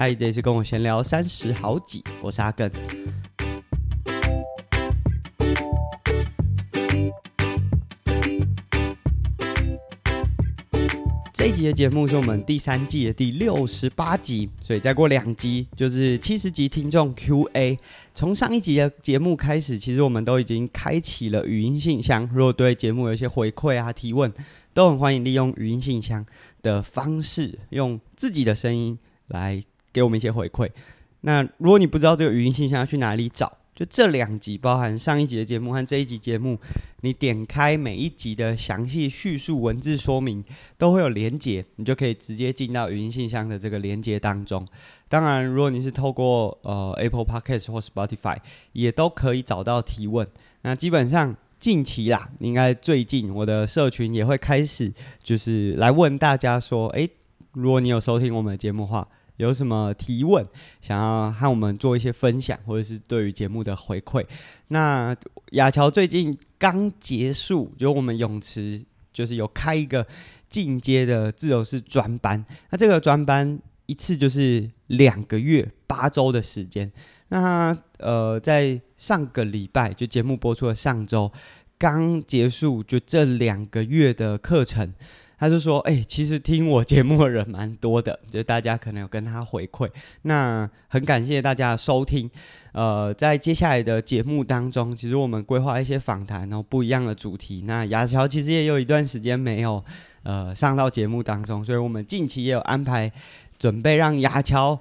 嗨，这次跟我闲聊三十好几，我是阿更。这一集的节目是我们第三季的第六十八集，所以再过两集就是七十集听众 Q&A。从上一集的节目开始，其实我们都已经开启了语音信箱。如果对节目有一些回馈啊、提问，都很欢迎利用语音信箱的方式，用自己的声音来给我们一些回馈。那如果你不知道这个语音信箱要去哪里找？就这两集，包含上一集的节目和这一集节目，你点开每一集的详细叙述文字说明，都会有连接，你就可以直接进到语音信箱的这个连接当中。当然，如果你是透过呃 Apple Podcast 或 Spotify，也都可以找到提问。那基本上近期啦，应该最近我的社群也会开始，就是来问大家说，诶，如果你有收听我们的节目的话。有什么提问，想要和我们做一些分享，或者是对于节目的回馈？那亚乔最近刚结束，就我们泳池就是有开一个进阶的自由式专班。那这个专班一次就是两个月八周的时间。那呃，在上个礼拜就节目播出的上周刚结束，就这两个月的课程。他就说：“哎、其实听我节目的人蛮多的，就大家可能有跟他回馈。那很感谢大家的收听。呃，在接下来的节目当中，其实我们规划一些访谈，然后不一样的主题。那亚乔其实也有一段时间没有呃上到节目当中，所以我们近期也有安排准备让亚乔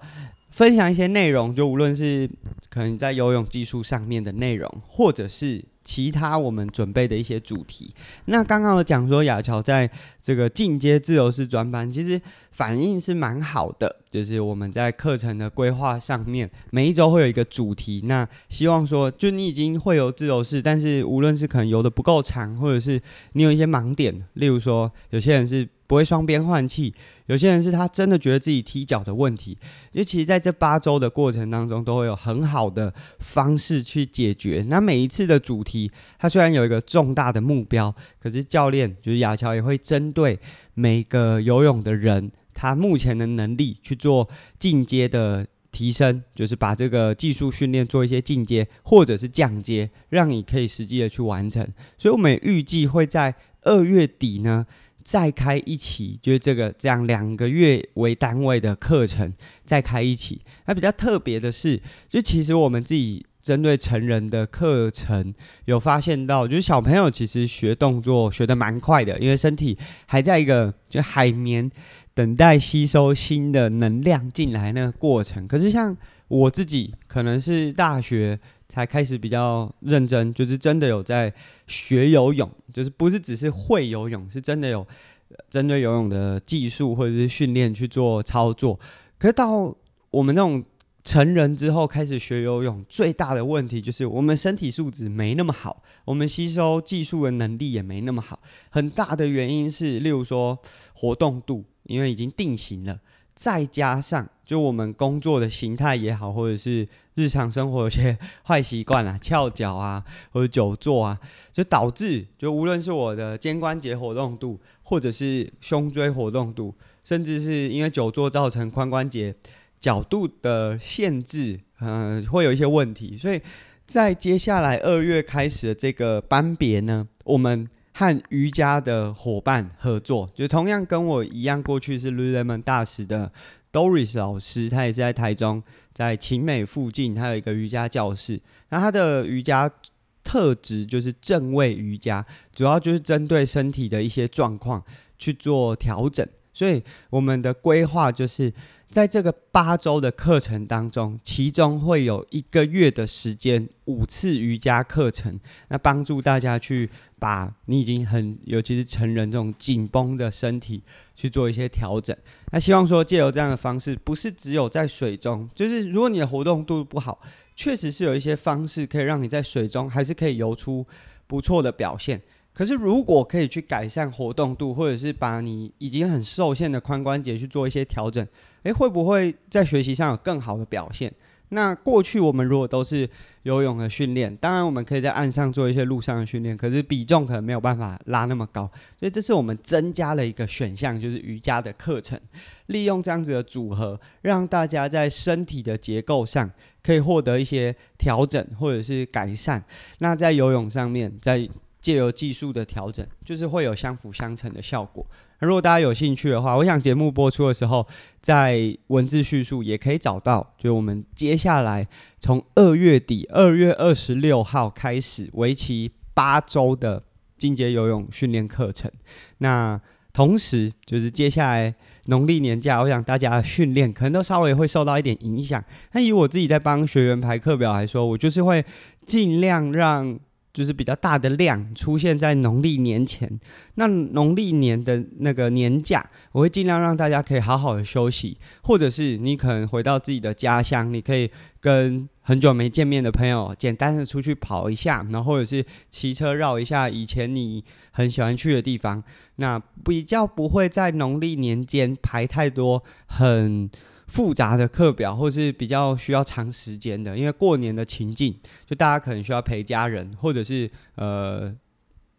分享一些内容，就无论是可能在游泳技术上面的内容，或者是。”其他我们准备的一些主题，那刚刚我讲说雅乔在这个进阶自由式专班，其实反应是蛮好的，就是我们在课程的规划上面，每一周会有一个主题，那希望说，就你已经会游自由式，但是无论是可能游的不够长，或者是你有一些盲点，例如说有些人是。不会双边换气，有些人是他真的觉得自己踢脚的问题，因为其实在这八周的过程当中，都会有很好的方式去解决。那每一次的主题，它虽然有一个重大的目标，可是教练就是亚乔也会针对每个游泳的人，他目前的能力去做进阶的提升，就是把这个技术训练做一些进阶或者是降阶，让你可以实际的去完成。所以我们预计会在二月底呢。再开一期，就是这个这样两个月为单位的课程，再开一期。那比较特别的是，就其实我们自己针对成人的课程有发现到，就是小朋友其实学动作学得蛮快的，因为身体还在一个就海绵等待吸收新的能量进来那个过程。可是像我自己，可能是大学。才开始比较认真，就是真的有在学游泳，就是不是只是会游泳，是真的有针对游泳的技术或者是训练去做操作。可是到我们那种成人之后开始学游泳，最大的问题就是我们身体素质没那么好，我们吸收技术的能力也没那么好。很大的原因是，例如说活动度，因为已经定型了。再加上，就我们工作的形态也好，或者是日常生活有些 坏习惯啊，翘脚啊，或者久坐啊，就导致就无论是我的肩关节活动度，或者是胸椎活动度，甚至是因为久坐造成髋关节角度的限制，嗯、会有一些问题。所以在接下来二月开始的这个班别呢，我们。和瑜伽的伙伴合作，就同样跟我一样，过去是 Lululemon 大使的 Doris 老师，他也是在台中，在勤美附近，他有一个瑜伽教室。那他的瑜伽特质就是正位瑜伽，主要就是针对身体的一些状况去做调整。所以我们的规划就是。在这个八周的课程当中，其中会有一个月的时间，五次瑜伽课程，那帮助大家去把你已经很，尤其是成人这种紧绷的身体去做一些调整。那希望说借由这样的方式，不是只有在水中，就是如果你的活动度不好，确实是有一些方式可以让你在水中还是可以游出不错的表现。可是，如果可以去改善活动度，或者是把你已经很受限的髋关节去做一些调整，诶，会不会在学习上有更好的表现？那过去我们如果都是游泳的训练，当然我们可以在岸上做一些陆上的训练，可是比重可能没有办法拉那么高，所以这是我们增加了一个选项，就是瑜伽的课程。利用这样子的组合，让大家在身体的结构上可以获得一些调整或者是改善。那在游泳上面，在借由技术的调整，就是会有相辅相成的效果。那如果大家有兴趣的话，我想节目播出的时候，在文字叙述也可以找到，就我们接下来从二月底二月二十六号开始，为期八周的进阶游泳训练课程。那同时，就是接下来农历年假，我想大家训练可能都稍微会受到一点影响。那以我自己在帮学员排课表来说，我就是会尽量让。就是比较大的量出现在农历年前，那农历年的那个年假，我会尽量让大家可以好好的休息，或者是你可能回到自己的家乡，你可以跟很久没见面的朋友简单的出去跑一下，然后或者是骑车绕一下以前你很喜欢去的地方，那比较不会在农历年间排太多很。复杂的课表，或是比较需要长时间的，因为过年的情境，就大家可能需要陪家人，或者是呃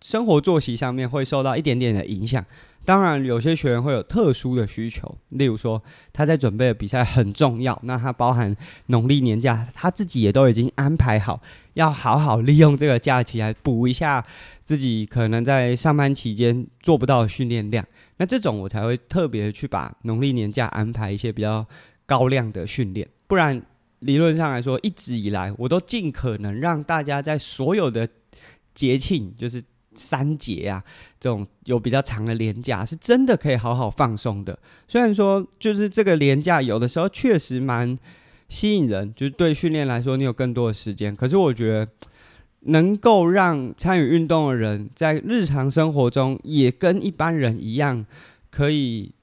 生活作息上面会受到一点点的影响。当然，有些学员会有特殊的需求，例如说他在准备的比赛很重要，那他包含农历年假，他自己也都已经安排好，要好好利用这个假期来补一下自己可能在上班期间做不到的训练量。那这种我才会特别去把农历年假安排一些比较高量的训练，不然理论上来说，一直以来我都尽可能让大家在所有的节庆，就是三节啊这种有比较长的连假，是真的可以好好放松的。虽然说就是这个连假有的时候确实蛮吸引人，就是对训练来说你有更多的时间，可是我觉得。能够让参与运动的人在日常生活中也跟一般人一样，可以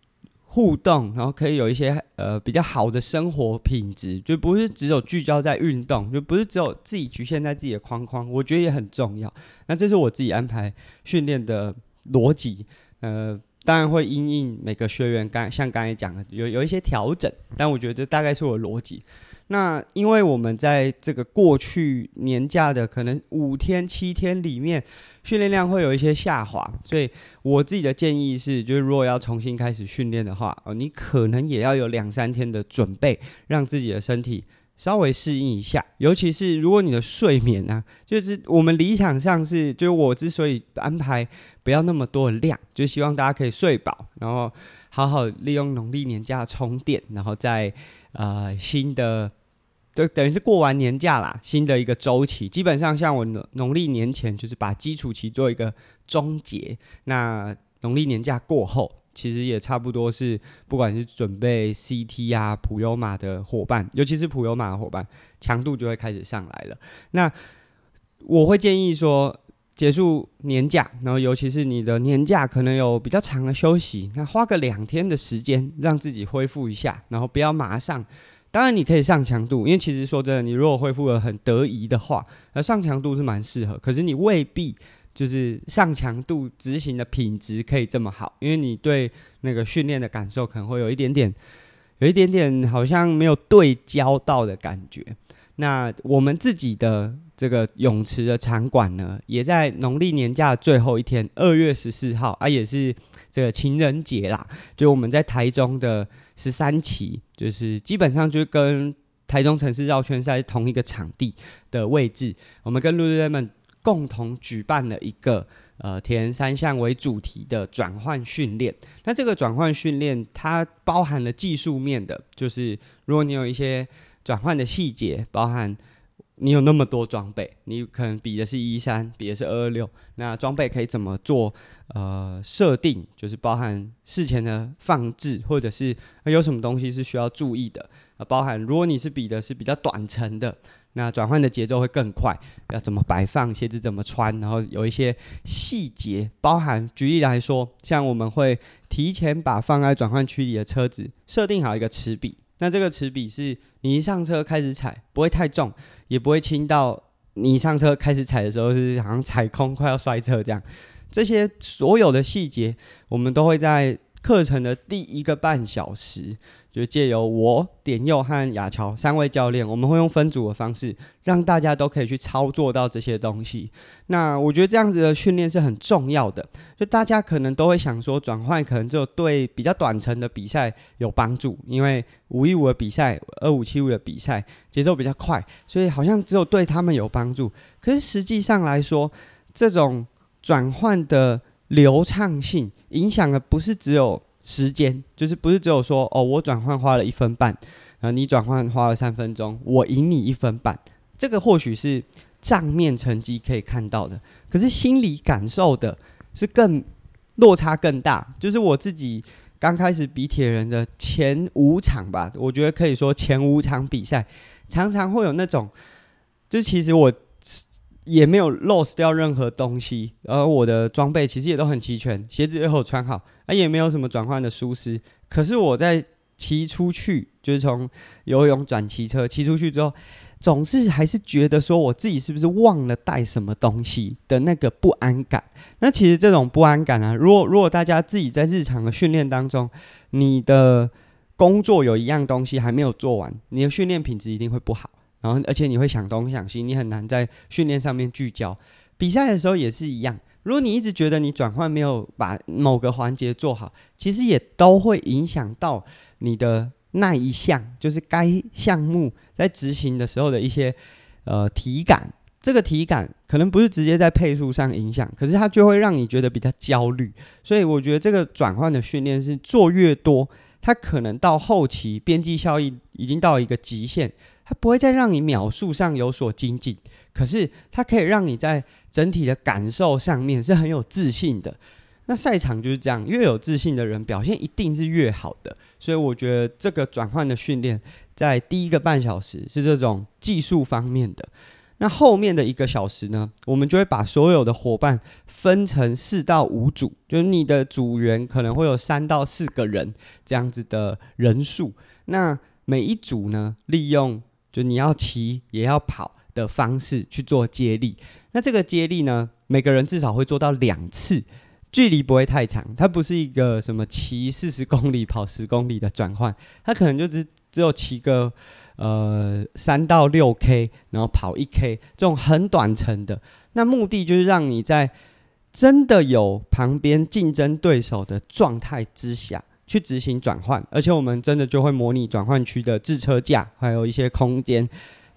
互动，然后可以有一些呃比较好的生活品质，就不是只有聚焦在运动，就不是只有自己局限在自己的框框，我觉得也很重要。那这是我自己安排训练的逻辑，呃，当然会因应每个学员刚像刚才讲的有有一些调整，但我觉得这大概是我逻辑。那因为我们在这个过去年假的可能五天七天里面，训练量会有一些下滑，所以我自己的建议是，就是如果要重新开始训练的话，哦，你可能也要有两三天的准备，让自己的身体稍微适应一下。尤其是如果你的睡眠啊，就是我们理想上是，就是我之所以安排不要那么多的量，就希望大家可以睡饱，然后好好利用农历年假充电，然后在呃新的。就等于是过完年假啦，新的一个周期，基本上像我农农历年前就是把基础期做一个终结，那农历年假过后，其实也差不多是，不管是准备 CT 啊、普悠玛的伙伴，尤其是普悠玛的伙伴，强度就会开始上来了。那我会建议说，结束年假，然后尤其是你的年假可能有比较长的休息，那花个两天的时间让自己恢复一下，然后不要马上。当然，你可以上强度，因为其实说真的，你如果恢复了很得宜的话，那上强度是蛮适合。可是你未必就是上强度执行的品质可以这么好，因为你对那个训练的感受可能会有一点点，有一点点好像没有对焦到的感觉。那我们自己的这个泳池的场馆呢，也在农历年假最后一天，二月十四号啊，也是这个情人节啦，就我们在台中的。十三期就是基本上就跟台中城市绕圈赛同一个场地的位置，我们跟陆队们共同举办了一个呃铁人三项为主题的转换训练。那这个转换训练它包含了技术面的，就是如果你有一些转换的细节，包含。你有那么多装备，你可能比的是一三，比的是二二六，那装备可以怎么做？呃，设定就是包含事前的放置，或者是有什么东西是需要注意的。啊，包含如果你是比的是比较短程的，那转换的节奏会更快。要怎么摆放鞋子怎么穿，然后有一些细节，包含举例来说，像我们会提前把放在转换区里的车子设定好一个齿比。那这个齿比是你一上车开始踩不会太重，也不会轻到你一上车开始踩的时候是好像踩空快要摔车这样。这些所有的细节，我们都会在课程的第一个半小时，就借由我点佑和雅乔三位教练，我们会用分组的方式，让大家都可以去操作到这些东西。那我觉得这样子的训练是很重要的。就大家可能都会想说，转换可能只有对比较短程的比赛有帮助，因为五一五的比赛、二五七五的比赛节奏比较快，所以好像只有对他们有帮助。可是实际上来说，这种转换的流畅性影响的不是只有时间，就是不是只有说哦，我转换花了一分半，啊，你转换花了三分钟，我赢你一分半，这个或许是账面成绩可以看到的，可是心理感受的是更落差更大。就是我自己刚开始比铁人的前五场吧，我觉得可以说前五场比赛，常常会有那种，就其实我。也没有 lost 掉任何东西，而我的装备其实也都很齐全，鞋子也有穿好，啊，也没有什么转换的舒适。可是我在骑出去，就是从游泳转骑车骑出去之后，总是还是觉得说我自己是不是忘了带什么东西的那个不安感。那其实这种不安感啊，如果如果大家自己在日常的训练当中，你的工作有一样东西还没有做完，你的训练品质一定会不好。然后，而且你会想东想西，你很难在训练上面聚焦。比赛的时候也是一样，如果你一直觉得你转换没有把某个环节做好，其实也都会影响到你的那一项，就是该项目在执行的时候的一些呃体感。这个体感可能不是直接在配速上影响，可是它就会让你觉得比较焦虑。所以我觉得这个转换的训练是做越多，它可能到后期边际效益已经到一个极限。它不会再让你秒数上有所精进，可是它可以让你在整体的感受上面是很有自信的。那赛场就是这样，越有自信的人表现一定是越好的。所以我觉得这个转换的训练在第一个半小时是这种技术方面的。那后面的一个小时呢，我们就会把所有的伙伴分成四到五组，就是你的组员可能会有三到四个人这样子的人数。那每一组呢，利用就你要骑也要跑的方式去做接力，那这个接力呢，每个人至少会做到两次，距离不会太长，它不是一个什么骑四十公里跑十公里的转换，它可能就只只有骑个呃三到六 K，然后跑一 K 这种很短程的，那目的就是让你在真的有旁边竞争对手的状态之下。去执行转换，而且我们真的就会模拟转换区的置车架，还有一些空间。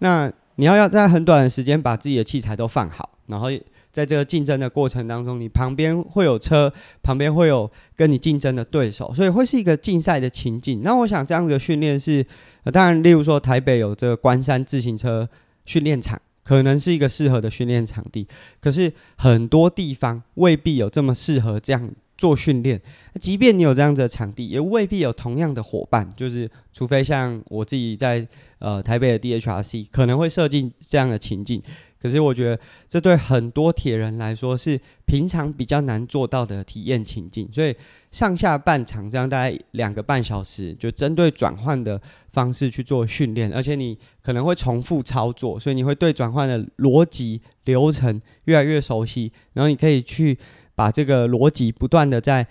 那你要要在很短的时间把自己的器材都放好，然后在这个竞争的过程当中，你旁边会有车，旁边会有跟你竞争的对手，所以会是一个竞赛的情境。那我想这样的训练是，呃，当然，例如说台北有这个关山自行车训练场，可能是一个适合的训练场地，可是很多地方未必有这么适合这样。做训练，即便你有这样子的场地，也未必有同样的伙伴。就是除非像我自己在呃台北的 DHRC，可能会设计这样的情境。可是我觉得这对很多铁人来说是平常比较难做到的体验情境。所以上下半场这样大概两个半小时，就针对转换的方式去做训练，而且你可能会重复操作，所以你会对转换的逻辑流程越来越熟悉，然后你可以去。把这个逻辑不断的在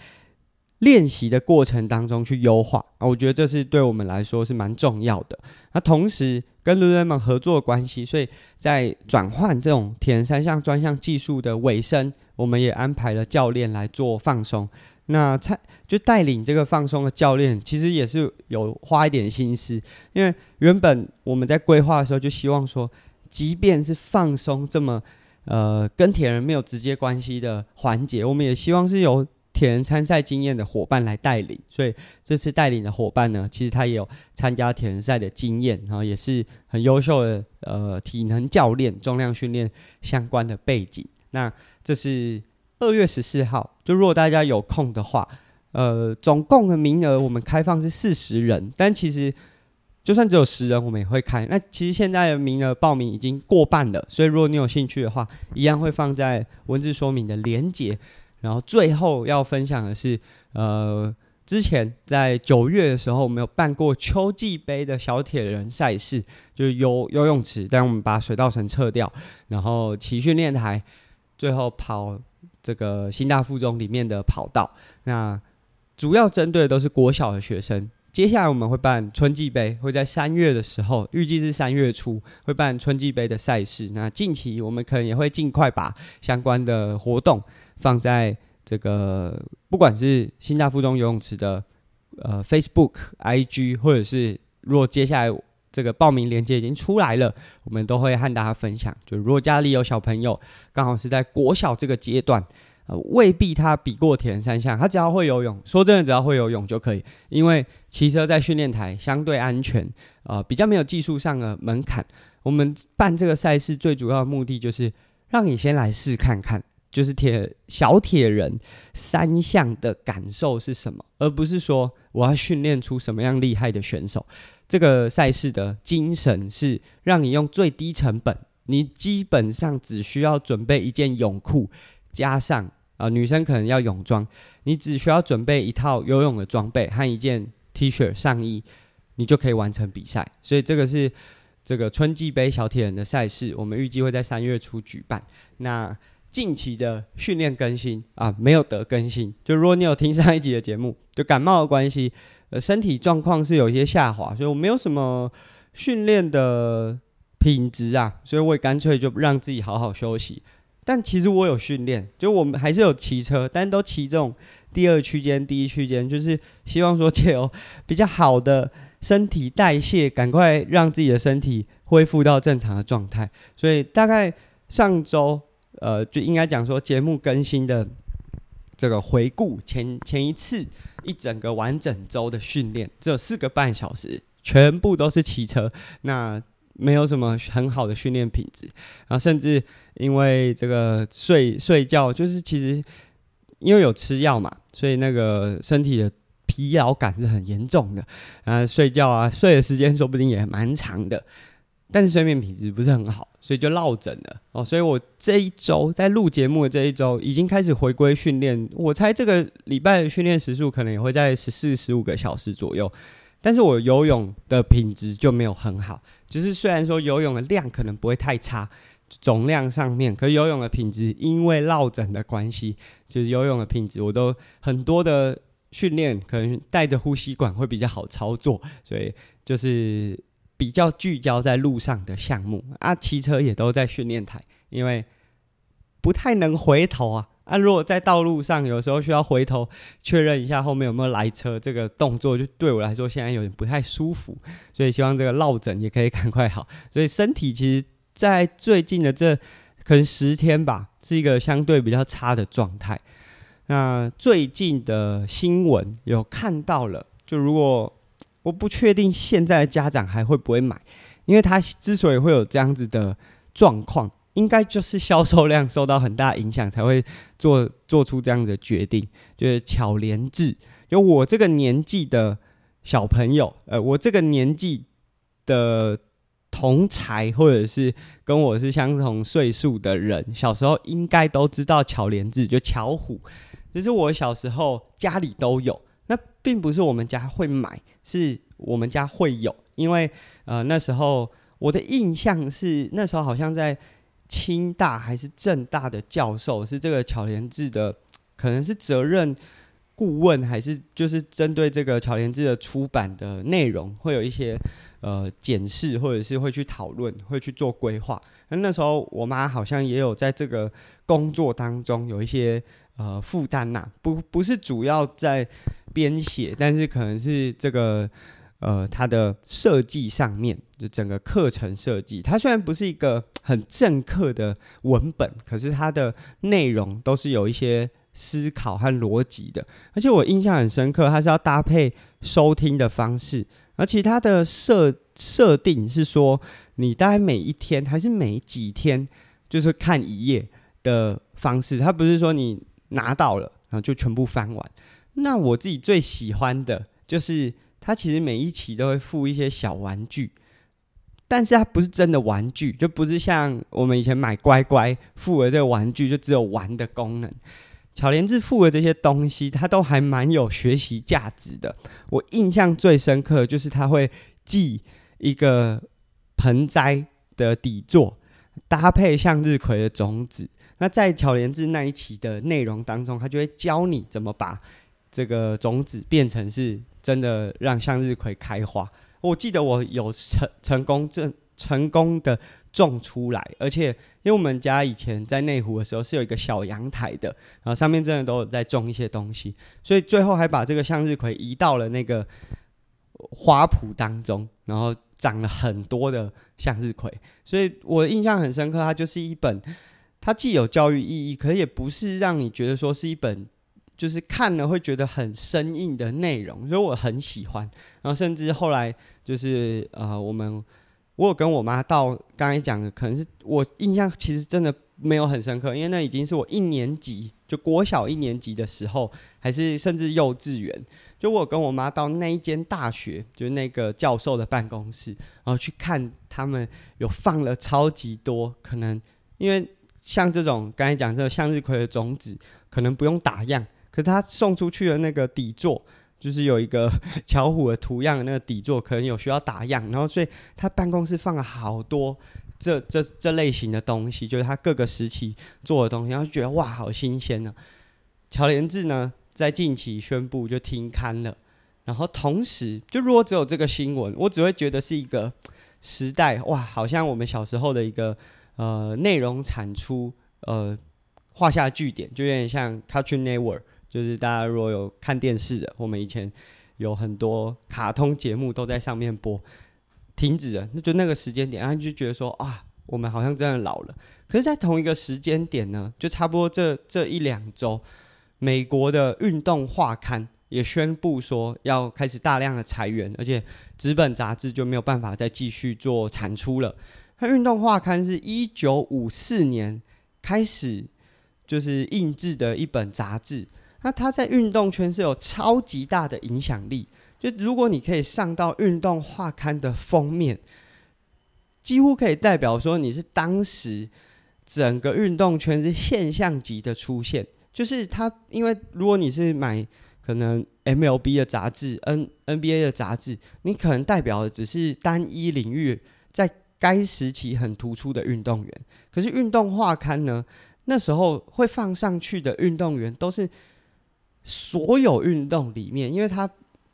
练习的过程当中去优化啊，我觉得这是对我们来说是蛮重要的。那同时跟队员们合作关系，所以在转换这种铁人三项专项技术的尾声，我们也安排了教练来做放松。那他就带领这个放松的教练，其实也是有花一点心思，因为原本我们在规划的时候就希望说，即便是放松这么。呃，跟铁人没有直接关系的环节，我们也希望是由铁人参赛经验的伙伴来带领。所以这次带领的伙伴呢，其实他也有参加铁人赛的经验，然后也是很优秀的呃体能教练、重量训练相关的背景。那这是二月十四号，就如果大家有空的话，呃，总共的名额我们开放是四十人，但其实。就算只有十人，我们也会开。那其实现在的名额报名已经过半了，所以如果你有兴趣的话，一样会放在文字说明的连结。然后最后要分享的是，呃，之前在九月的时候，我们有办过秋季杯的小铁人赛事，就是游游泳池，但我们把水道绳撤掉，然后骑训练台，最后跑这个新大附中里面的跑道。那主要针对的都是国小的学生。接下来我们会办春季杯，会在三月的时候，预计是三月初会办春季杯的赛事。那近期我们可能也会尽快把相关的活动放在这个，不管是新大附中游泳池的呃 Facebook、IG，或者是如果接下来这个报名链接已经出来了，我们都会和大家分享。就如果家里有小朋友，刚好是在国小这个阶段。呃，未必他比过铁人三项，他只要会游泳。说真的，只要会游泳就可以，因为骑车在训练台相对安全，呃，比较没有技术上的门槛。我们办这个赛事最主要的目的就是让你先来试看看，就是铁小铁人三项的感受是什么，而不是说我要训练出什么样厉害的选手。这个赛事的精神是让你用最低成本，你基本上只需要准备一件泳裤，加上。啊、女生可能要泳装，你只需要准备一套游泳的装备和一件 T 恤上衣，你就可以完成比赛。所以这个是这个春季杯小铁人的赛事，我们预计会在三月初举办。那近期的训练更新啊，没有得更新。就如果你有听上一集的节目，就感冒的关系，呃，身体状况是有一些下滑，所以我没有什么训练的品质啊，所以我也干脆就让自己好好休息。但其实我有训练，就我们还是有骑车，但都骑这种第二区间、第一区间，就是希望说借由比较好的身体代谢，赶快让自己的身体恢复到正常的状态。所以大概上周，呃，就应该讲说节目更新的这个回顾前前一次一整个完整周的训练，只有四个半小时，全部都是骑车。那没有什么很好的训练品质，然后甚至因为这个睡睡觉，就是其实因为有吃药嘛，所以那个身体的疲劳感是很严重的。然后睡觉啊，睡的时间说不定也蛮长的，但是睡眠品质不是很好，所以就落枕了哦。所以我这一周在录节目的这一周已经开始回归训练，我猜这个礼拜的训练时数可能也会在十四、十五个小时左右。但是我游泳的品质就没有很好，就是虽然说游泳的量可能不会太差，总量上面，可是游泳的品质因为落枕的关系，就是游泳的品质我都很多的训练可能带着呼吸管会比较好操作，所以就是比较聚焦在路上的项目啊，骑车也都在训练台，因为不太能回头啊。那、如果在道路上，有时候需要回头确认一下后面有没有来车，这个动作就对我来说现在有点不太舒服，所以希望这个落枕也可以赶快好。所以身体其实，在最近的这可能十天吧，是一个相对比较差的状态。那最近的新闻有看到了，就如果我不确定现在的家长还会不会买，因为他之所以会有这样子的状况。应该就是销售量受到很大影响，才会做做出这样的决定。就是巧连智，就我这个年纪的小朋友，呃，我这个年纪的同才，或者是跟我是相同岁数的人，小时候应该都知道巧连智，就巧虎。就是我小时候家里都有，那并不是我们家会买，是我们家会有，因为呃那时候我的印象是那时候好像在。清大还是政大的教授是这个巧连智的，可能是责任顾问，还是就是针对这个巧连智的出版的内容，会有一些呃检视，或者是会去讨论，会去做规划。那那时候我妈好像也有在这个工作当中有一些呃负担呐，不不是主要在编写，但是可能是这个。呃，它的设计上面，就整个课程设计，它虽然不是一个很正课的文本，可是它的内容都是有一些思考和逻辑的。而且我印象很深刻，它是要搭配收听的方式，而其他的设设定是说，你大概每一天还是每几天，就是看一页的方式，它不是说你拿到了然后就全部翻完。那我自己最喜欢的就是。它其实每一期都会附一些小玩具，但是它不是真的玩具，就不是像我们以前买乖乖附的这个玩具，就只有玩的功能。巧连智附的这些东西，它都还蛮有学习价值的。我印象最深刻的就是它会寄一个盆栽的底座，搭配向日葵的种子。那在巧连智那一期的内容当中，它就会教你怎么把这个种子变成是真的让向日葵开花。我记得我有成成功正成功的种出来，而且因为我们家以前在内湖的时候是有一个小阳台的，然后上面真的都有在种一些东西，所以最后还把这个向日葵移到了那个花圃当中，然后长了很多的向日葵，所以我印象很深刻。它就是一本，它既有教育意义，可也不是让你觉得说是一本。就是看了会觉得很生硬的内容，所以我很喜欢。然后甚至后来就是呃，我们我有跟我妈到刚才讲的，可能是我印象其实真的没有很深刻，因为那已经是我一年级就国小一年级的时候，还是甚至幼稚园。就我跟我妈到那一间大学，就是那个教授的办公室，然后去看他们有放了超级多，可能因为像这种刚才讲这个向日葵的种子，可能不用打样。可他送出去的那个底座，就是有一个 巧虎的图样的那个底座，可能有需要打样，然后所以他办公室放了好多这这这类型的东西，就是他各个时期做的东西，然后就觉得哇，好新鲜呢、啊。巧连智呢，在近期宣布就停刊了，然后同时，就如果只有这个新闻，我只会觉得是一个时代哇，好像我们小时候的一个呃内容产出呃画下句点，就有点像 Cartoon Network。就是大家如果有看电视的，我们以前有很多卡通节目都在上面播，停止了，那就那个时间点，然后就觉得说啊，我们好像真的老了。可是，在同一个时间点呢，就差不多这这一两周，美国的运动画刊也宣布说要开始大量的裁员，而且纸本杂志就没有办法再继续做产出了。它运动画刊是一九五四年开始就是印制的一本杂志。那它在运动圈是有超级大的影响力。就如果你可以上到运动画刊的封面，几乎可以代表说你是当时整个运动圈是现象级的出现。就是它，因为如果你是买可能 MLB 的杂志、N NBA 的杂志，你可能代表的只是单一领域在该时期很突出的运动员。可是运动画刊呢，那时候会放上去的运动员都是。所有运动里面，因为它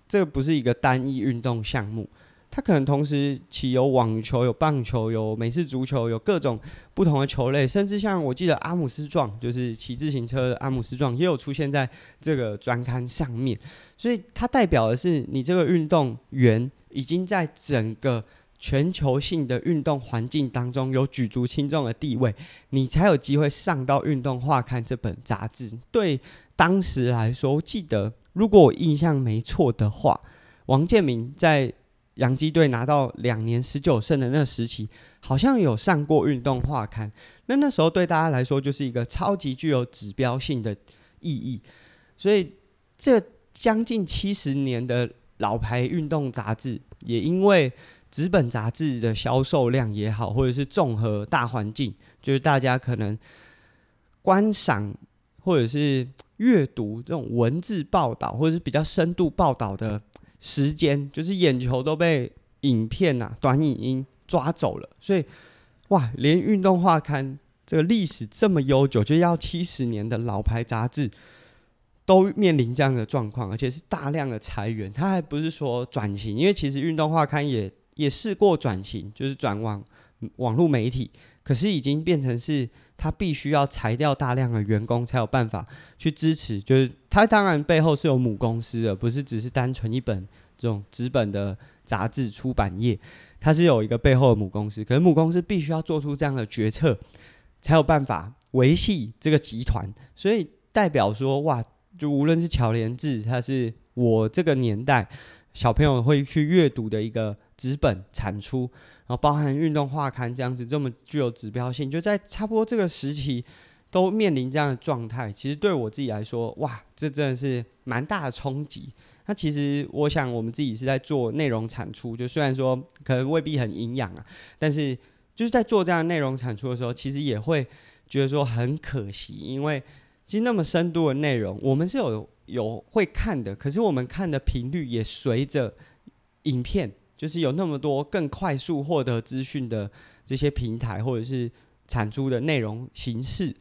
这个不是一个单一运动项目，它可能同时起有网球、有棒球、有美式足球、有各种不同的球类，甚至像我记得阿姆斯壮，就是骑自行车的阿姆斯壮，也有出现在这个专刊上面。所以它代表的是，你这个运动员已经在整个全球性的运动环境当中有举足轻重的地位，你才有机会上到《运动画刊》这本杂志。对。当时来说，我记得如果我印象没错的话，王建民在洋基队拿到两年十九胜的那时期，好像有上过运动画刊。那那时候对大家来说，就是一个超级具有指标性的意义。所以，这将近七十年的老牌运动杂志，也因为纸本杂志的销售量也好，或者是综合大环境，就是大家可能观赏或者是。阅读这种文字报道或者是比较深度报道的时间，就是眼球都被影片、啊、短影音抓走了。所以，哇，连运动画刊这个历史这么悠久，就要七十年的老牌杂志，都面临这样的状况，而且是大量的裁员。他还不是说转型，因为其实运动画刊也也试过转型，就是转往网络媒体。可是已经变成是，他必须要裁掉大量的员工，才有办法去支持。就是他当然背后是有母公司的，不是只是单纯一本这种纸本的杂志出版业，它是有一个背后的母公司。可是母公司必须要做出这样的决策，才有办法维系这个集团。所以代表说，哇，就无论是巧连智，它是我这个年代小朋友会去阅读的一个纸本产出。然后包含运动画刊这样子这么具有指标性，就在差不多这个时期都面临这样的状态。其实对我自己来说，哇，这真的是蛮大的冲击。那其实我想，我们自己是在做内容产出，就虽然说可能未必很营养啊，但是就是在做这样内容产出的时候，其实也会觉得说很可惜，因为其实那么深度的内容，我们是有有会看的，可是我们看的频率也随着影片。就是有那么多更快速获得资讯的这些平台，或者是产出的内容形式，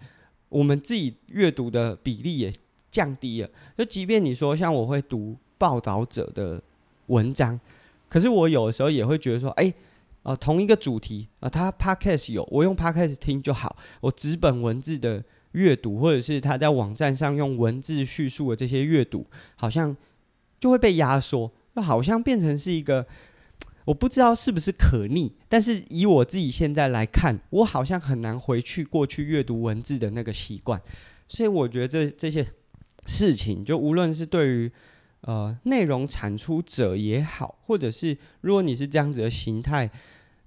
我们自己阅读的比例也降低了。就即便你说像我会读报道者的文章，可是我有的时候也会觉得说，哎、欸，呃，同一个主题啊、呃，他 podcast 有，我用 podcast 听就好。我纸本文字的阅读，或者是他在网站上用文字叙述的这些阅读，好像就会被压缩，就好像变成是一个。我不知道是不是可逆，但是以我自己现在来看，我好像很难回去过去阅读文字的那个习惯，所以我觉得这这些事情，就无论是对于呃内容产出者也好，或者是如果你是这样子的形态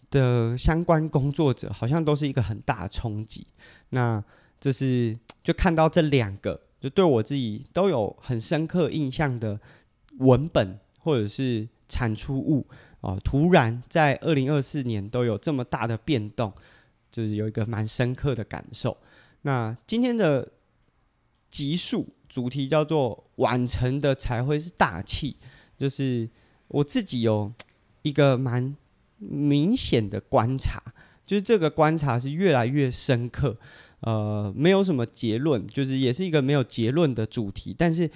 的相关工作者，好像都是一个很大的冲击。那这是就看到这两个，就对我自己都有很深刻印象的文本或者是产出物。哦，突然在二零二四年都有这么大的变动，就是有一个蛮深刻的感受。那今天的集数主题叫做“晚成的才会是大器”，就是我自己有一个蛮明显的观察，就是这个观察是越来越深刻。呃，没有什么结论，就是也是一个没有结论的主题，但是。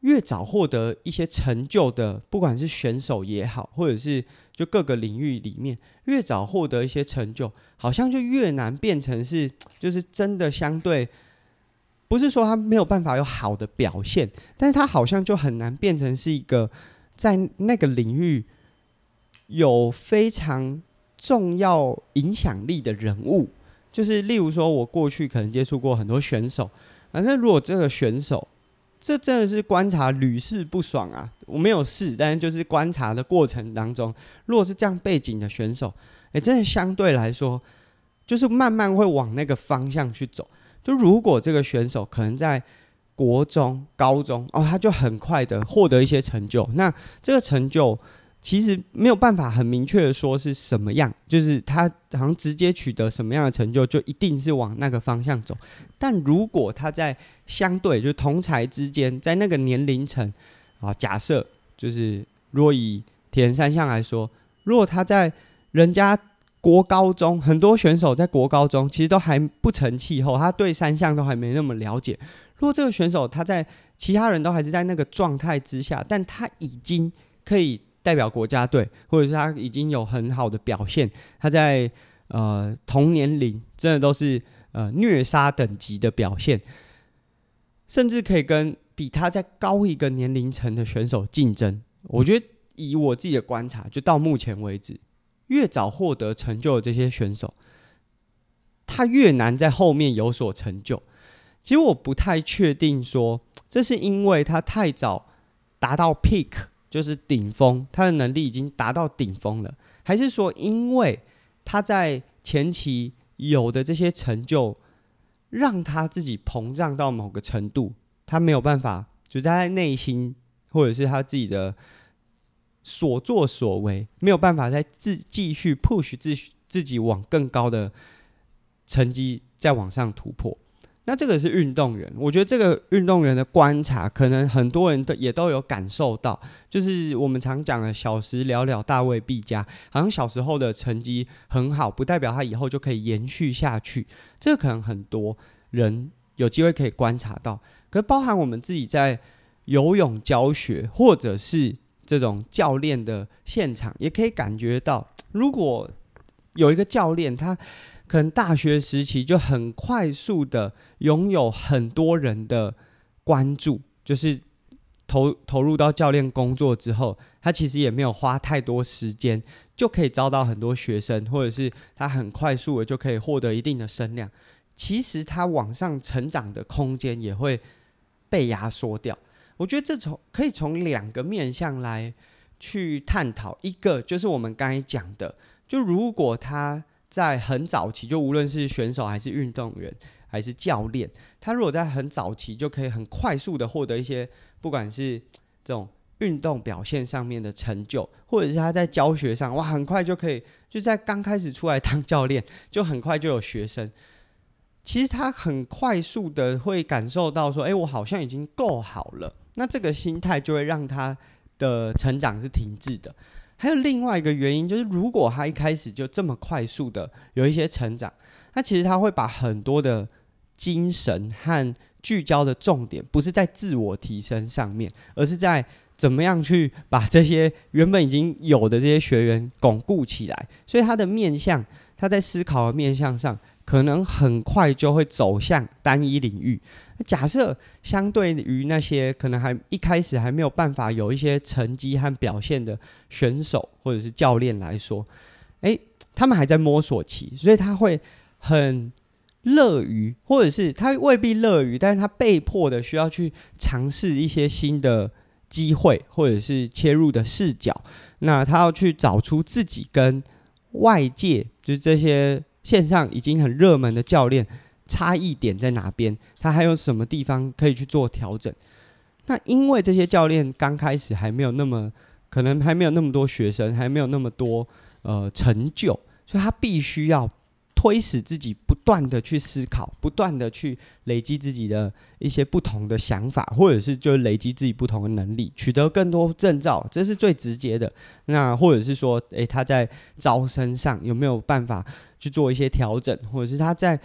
越早获得一些成就的，不管是选手也好，或者是就各个领域里面，越早获得一些成就，好像就越难变成是，就是真的相对，不是说他没有办法有好的表现，但是他好像就很难变成是一个在那个领域有非常重要影响力的人物。就是例如说，我过去可能接触过很多选手，反正如果这个选手。这真的是观察屡试不爽啊！我没有试，但是就是观察的过程当中，如果是这样背景的选手，哎，真的相对来说，就是慢慢会往那个方向去走。就如果这个选手可能在国中、高中哦，他就很快的获得一些成就，那这个成就。其实没有办法很明确的说是什么样，就是他好像直接取得什么样的成就，就一定是往那个方向走。但如果他在相对就同才之间，在那个年龄层啊，假设就是若以铁人三项来说，如果他在人家国高中，很多选手在国高中其实都还不成气候，他对三项都还没那么了解。如果这个选手他在其他人都还是在那个状态之下，但他已经可以。代表国家队，或者是他已经有很好的表现，他在呃同年龄真的都是呃虐杀等级的表现，甚至可以跟比他再高一个年龄层的选手竞争。我觉得以我自己的观察，就到目前为止，越早获得成就的这些选手，他越难在后面有所成就。其实我不太确定说，这是因为他太早达到 peak。就是顶峰，他的能力已经达到顶峰了，还是说因为他在前期有的这些成就，让他自己膨胀到某个程度，他没有办法，就在内心或者是他自己的所作所为，没有办法再自继续 push 自自己往更高的成绩再往上突破。那这个是运动员，我觉得这个运动员的观察，可能很多人都也都有感受到，就是我们常讲的“小时了了，大未必佳”，好像小时候的成绩很好，不代表他以后就可以延续下去。这个可能很多人有机会可以观察到，可是包含我们自己在游泳教学或者是这种教练的现场，也可以感觉到，如果有一个教练他。可能大学时期就很快速的拥有很多人的关注，就是投投入到教练工作之后，他其实也没有花太多时间，就可以招到很多学生，或者是他很快速的就可以获得一定的声量。其实他往上成长的空间也会被压缩掉。我觉得这从可以从两个面向来去探讨，一个就是我们刚才讲的，就如果他。在很早期，就无论是选手还是运动员还是教练，他如果在很早期就可以很快速的获得一些，不管是这种运动表现上面的成就，或者是他在教学上，哇，很快就可以就在刚开始出来当教练，就很快就有学生。其实他很快速的会感受到说，哎，我好像已经够好了。那这个心态就会让他的成长是停滞的。还有另外一个原因，就是如果他一开始就这么快速的有一些成长，那其实他会把很多的精神和聚焦的重点不是在自我提升上面，而是在怎么样去把这些原本已经有的这些学员巩固起来。所以他的面向，他在思考的面向上，可能很快就会走向单一领域。假设相对于那些可能还一开始还没有办法有一些成绩和表现的选手或者是教练来说，诶，他们还在摸索期，所以他会很。乐于，或者是他未必乐于，但是他被迫的需要去尝试一些新的机会，或者是切入的视角。那他要去找出自己跟外界，就是这些线上已经很热门的教练差异点在哪边，他还有什么地方可以去做调整。那因为这些教练刚开始还没有那么，可能还没有那么多学生，还没有那么多呃成就，所以他必须要。推使自己不断的去思考，不断的去累积自己的一些不同的想法，或者是就累积自己不同的能力，取得更多证照，这是最直接的。那或者是说，诶、他在招生上有没有办法去做一些调整，或者是他在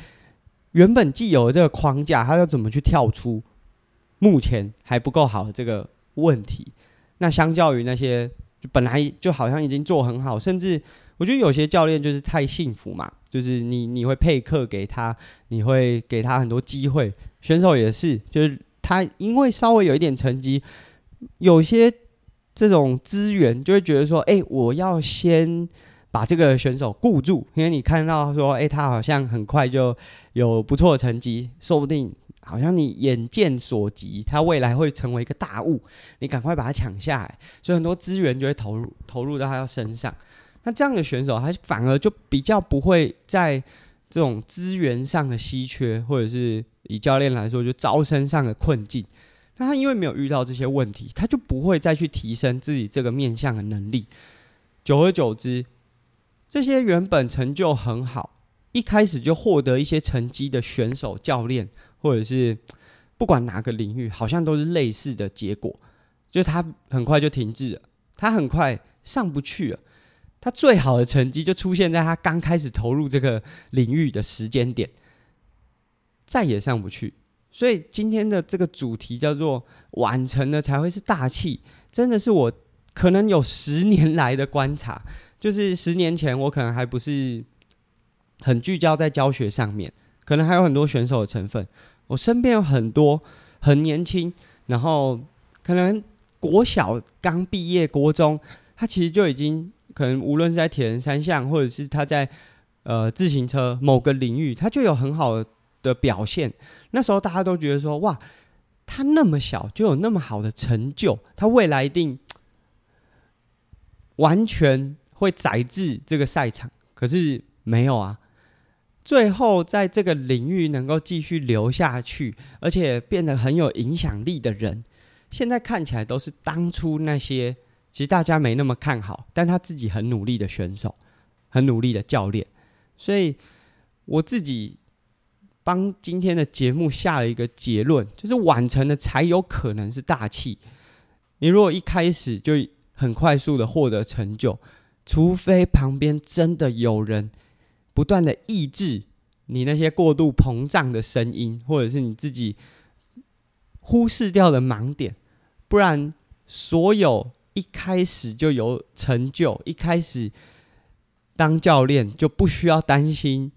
原本既有的这个框架，他要怎么去跳出目前还不够好的这个问题？那相较于那些就本来就好像已经做很好，甚至。我觉得有些教练就是太幸福嘛，就是你你会配课给他，你会给他很多机会。选手也是，就是他因为稍微有一点成绩，有些这种资源就会觉得说，哎、我要先把这个选手顾住，因为你看到说，哎、他好像很快就有不错的成绩，说不定好像你眼见所及，他未来会成为一个大物，你赶快把他抢下来，所以很多资源就会投入投入到他的身上。那这样的选手，他反而就比较不会在这种资源上的稀缺，或者是以教练来说，就招生上的困境。那他因为没有遇到这些问题，他就不会再去提升自己这个面向的能力。久而久之，这些原本成就很好，一开始就获得一些成绩的选手、教练，或者是不管哪个领域，好像都是类似的结果，就他很快就停滞了，他很快上不去了。他最好的成绩就出现在他刚开始投入这个领域的时间点，再也上不去。所以今天的这个主题叫做“晚成的才会是大器”，真的是我可能有十年来的观察。就是十年前我可能还不是很聚焦在教学上面，可能还有很多选手的成分。我身边有很多很年轻，然后可能国小刚毕业，国中他其实就已经。可能无论是在铁人三项，或者是他在呃自行车某个领域，他就有很好的表现。那时候大家都觉得说，哇，他那么小就有那么好的成就，他未来一定完全会宰制这个赛场。可是没有啊，最后在这个领域能够继续留下去，而且变得很有影响力的人，现在看起来都是当初那些。其实大家没那么看好，但他自己很努力的选手，很努力的教练，所以我自己帮今天的节目下了一个结论，就是晚成的才有可能是大器。你如果一开始就很快速的获得成就，除非旁边真的有人不断的抑制你那些过度膨胀的声音，或者是你自己忽视掉的盲点，不然所有。一开始就有成就，一开始当教练就不需要担心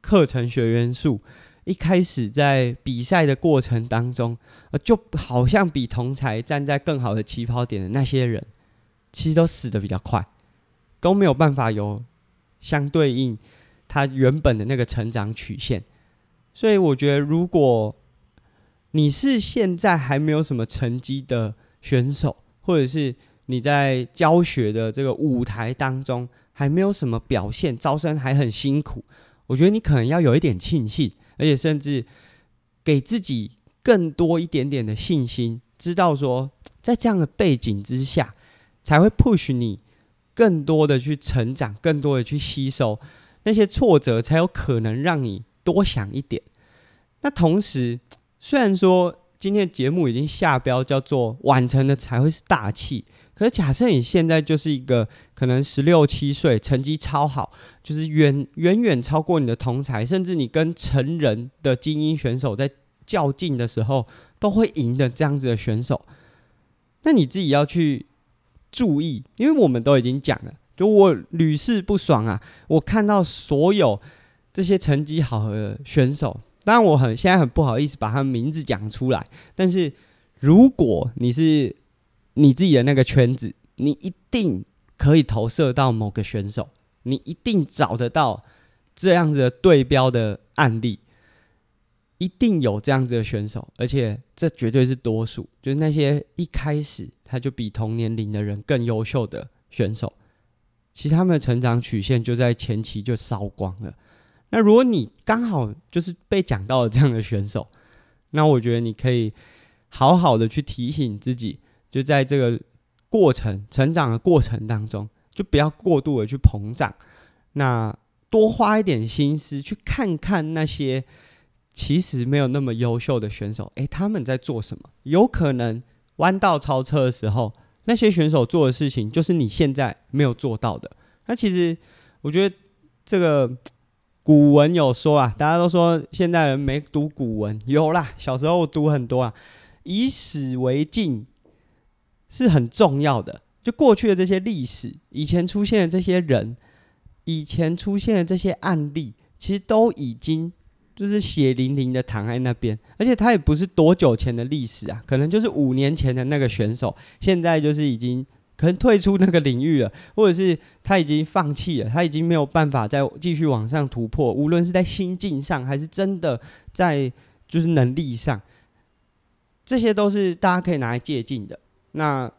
课程学员数。一开始在比赛的过程当中，就好像比同才站在更好的起跑点的那些人，其实都死得比较快，都没有办法有相对应他原本的那个成长曲线。所以我觉得，如果你是现在还没有什么成绩的选手，或者是你在教学的这个舞台当中还没有什么表现，招生还很辛苦。我觉得你可能要有一点庆幸，而且甚至给自己更多一点点的信心，知道说在这样的背景之下，才会 push 你更多的去成长，更多的去吸收那些挫折，才有可能让你多想一点。那同时，虽然说今天节目已经下标叫做“晚成的才会是大器”。可是假设你现在就是一个可能十六七岁，成绩超好，就是远远远超过你的同才，甚至你跟成人的精英选手在较劲的时候都会赢的这样子的选手，那你自己要去注意，因为我们都已经讲了，就我屡试不爽啊！我看到所有这些成绩好的选手，当然我很现在很不好意思把他们名字讲出来，但是如果你是你自己的那个圈子，你一定可以投射到某个选手，你一定找得到这样子的对标的案例。一定有这样子的选手，而且这绝对是多数。就是那些一开始他就比同年龄的人更优秀的选手，其实他们的成长曲线就在前期就烧光了。那如果你刚好就是被讲到了这样的选手，那我觉得你可以好好的去提醒自己，就在这个过程成长的过程当中，就不要过度的去膨胀，那多花一点心思去看看那些。其实没有那么优秀的选手，诶，他们在做什么？有可能弯道超车的时候，那些选手做的事情就是你现在没有做到的。那其实我觉得这个古文有说啊，大家都说现代人没读古文，有啦，小时候读很多啊。以史为镜是很重要的，就过去的这些历史，以前出现的这些人，以前出现的这些案例，其实都已经。就是血淋淋的躺在那边，而且他也不是多久前的历史啊，可能就是五年前的那个选手，现在就是已经可能退出那个领域了，或者是他已经放弃了，他已经没有办法再继续往上突破，无论是在心境上，还是真的在就是能力上，这些都是大家可以拿来借鉴的。那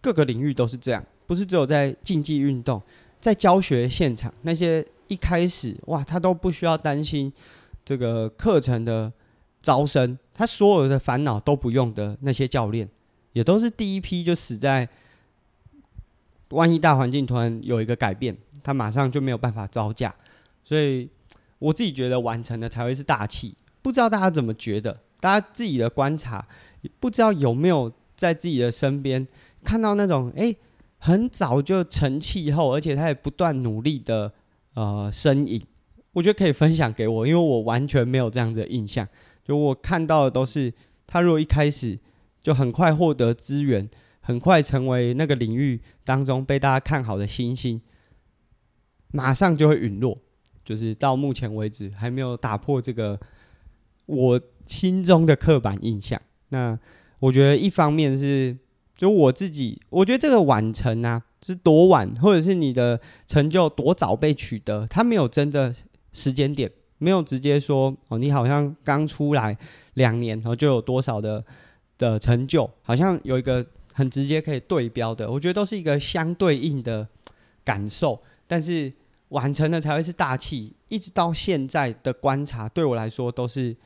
各个领域都是这样，不是只有在竞技运动，在教学现场，那些一开始哇，他都不需要担心。这个课程的招生，他所有的烦恼都不用的那些教练，也都是第一批就死在，万一大环境突然有一个改变，他马上就没有办法招架。所以我自己觉得完成的才会是大气。不知道大家怎么觉得？大家自己的观察，不知道有没有在自己的身边看到那种哎，很早就成气候，而且他也不断努力的呃身影。我觉得可以分享给我，因为我完全没有这样子的印象。就我看到的都是他，如果一开始就很快获得资源，很快成为那个领域当中被大家看好的新星，马上就会陨落。就是到目前为止还没有打破这个我心中的刻板印象。那我觉得一方面是就我自己，我觉得这个晚成啊，是多晚，或者是你的成就多早被取得，他没有真的。时间点没有直接说哦，你好像刚出来两年，然后就有多少的的成就，好像有一个很直接可以对标的，我觉得都是一个相对应的感受。但是完成了才会是大器，一直到现在的观察，对我来说都是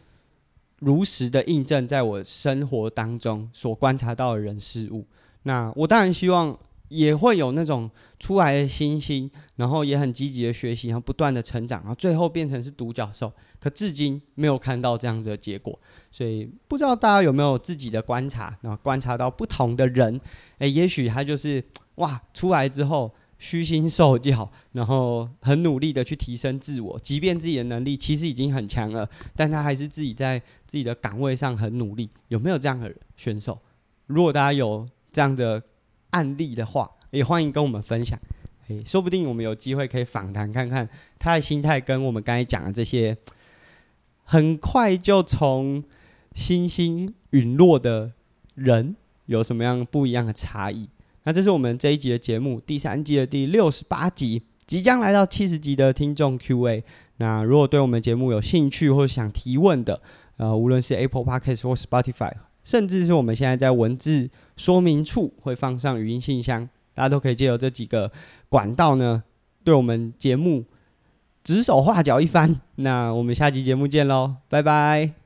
如实的印证，在我生活当中所观察到的人事物。那我当然希望。也会有那种出来的新星，然后也很积极的学习，然后不断的成长，然后最后变成是独角兽。可至今没有看到这样子的结果，所以不知道大家有没有自己的观察，然后观察到不同的人，诶，也许他就是哇，出来之后虚心受教，然后很努力的去提升自我，即便自己的能力其实已经很强了，但他还是自己在自己的岗位上很努力。有没有这样的选手？如果大家有这样的。案例的话，也欢迎跟我们分享。诶，说不定我们有机会可以访谈看看他的心态，跟我们刚才讲的这些，很快就从星星陨落的人有什么样不一样的差异。那这是我们这一集的节目，第三季的第六十八集，即将来到七十集的听众 Q&A。那如果对我们节目有兴趣或想提问的，呃，无论是 Apple Podcast 或 Spotify。甚至是我们现在在文字说明处会放上语音信箱，大家都可以借由这几个管道呢，对我们节目指手画脚一番。那我们下期节目见喽，拜拜。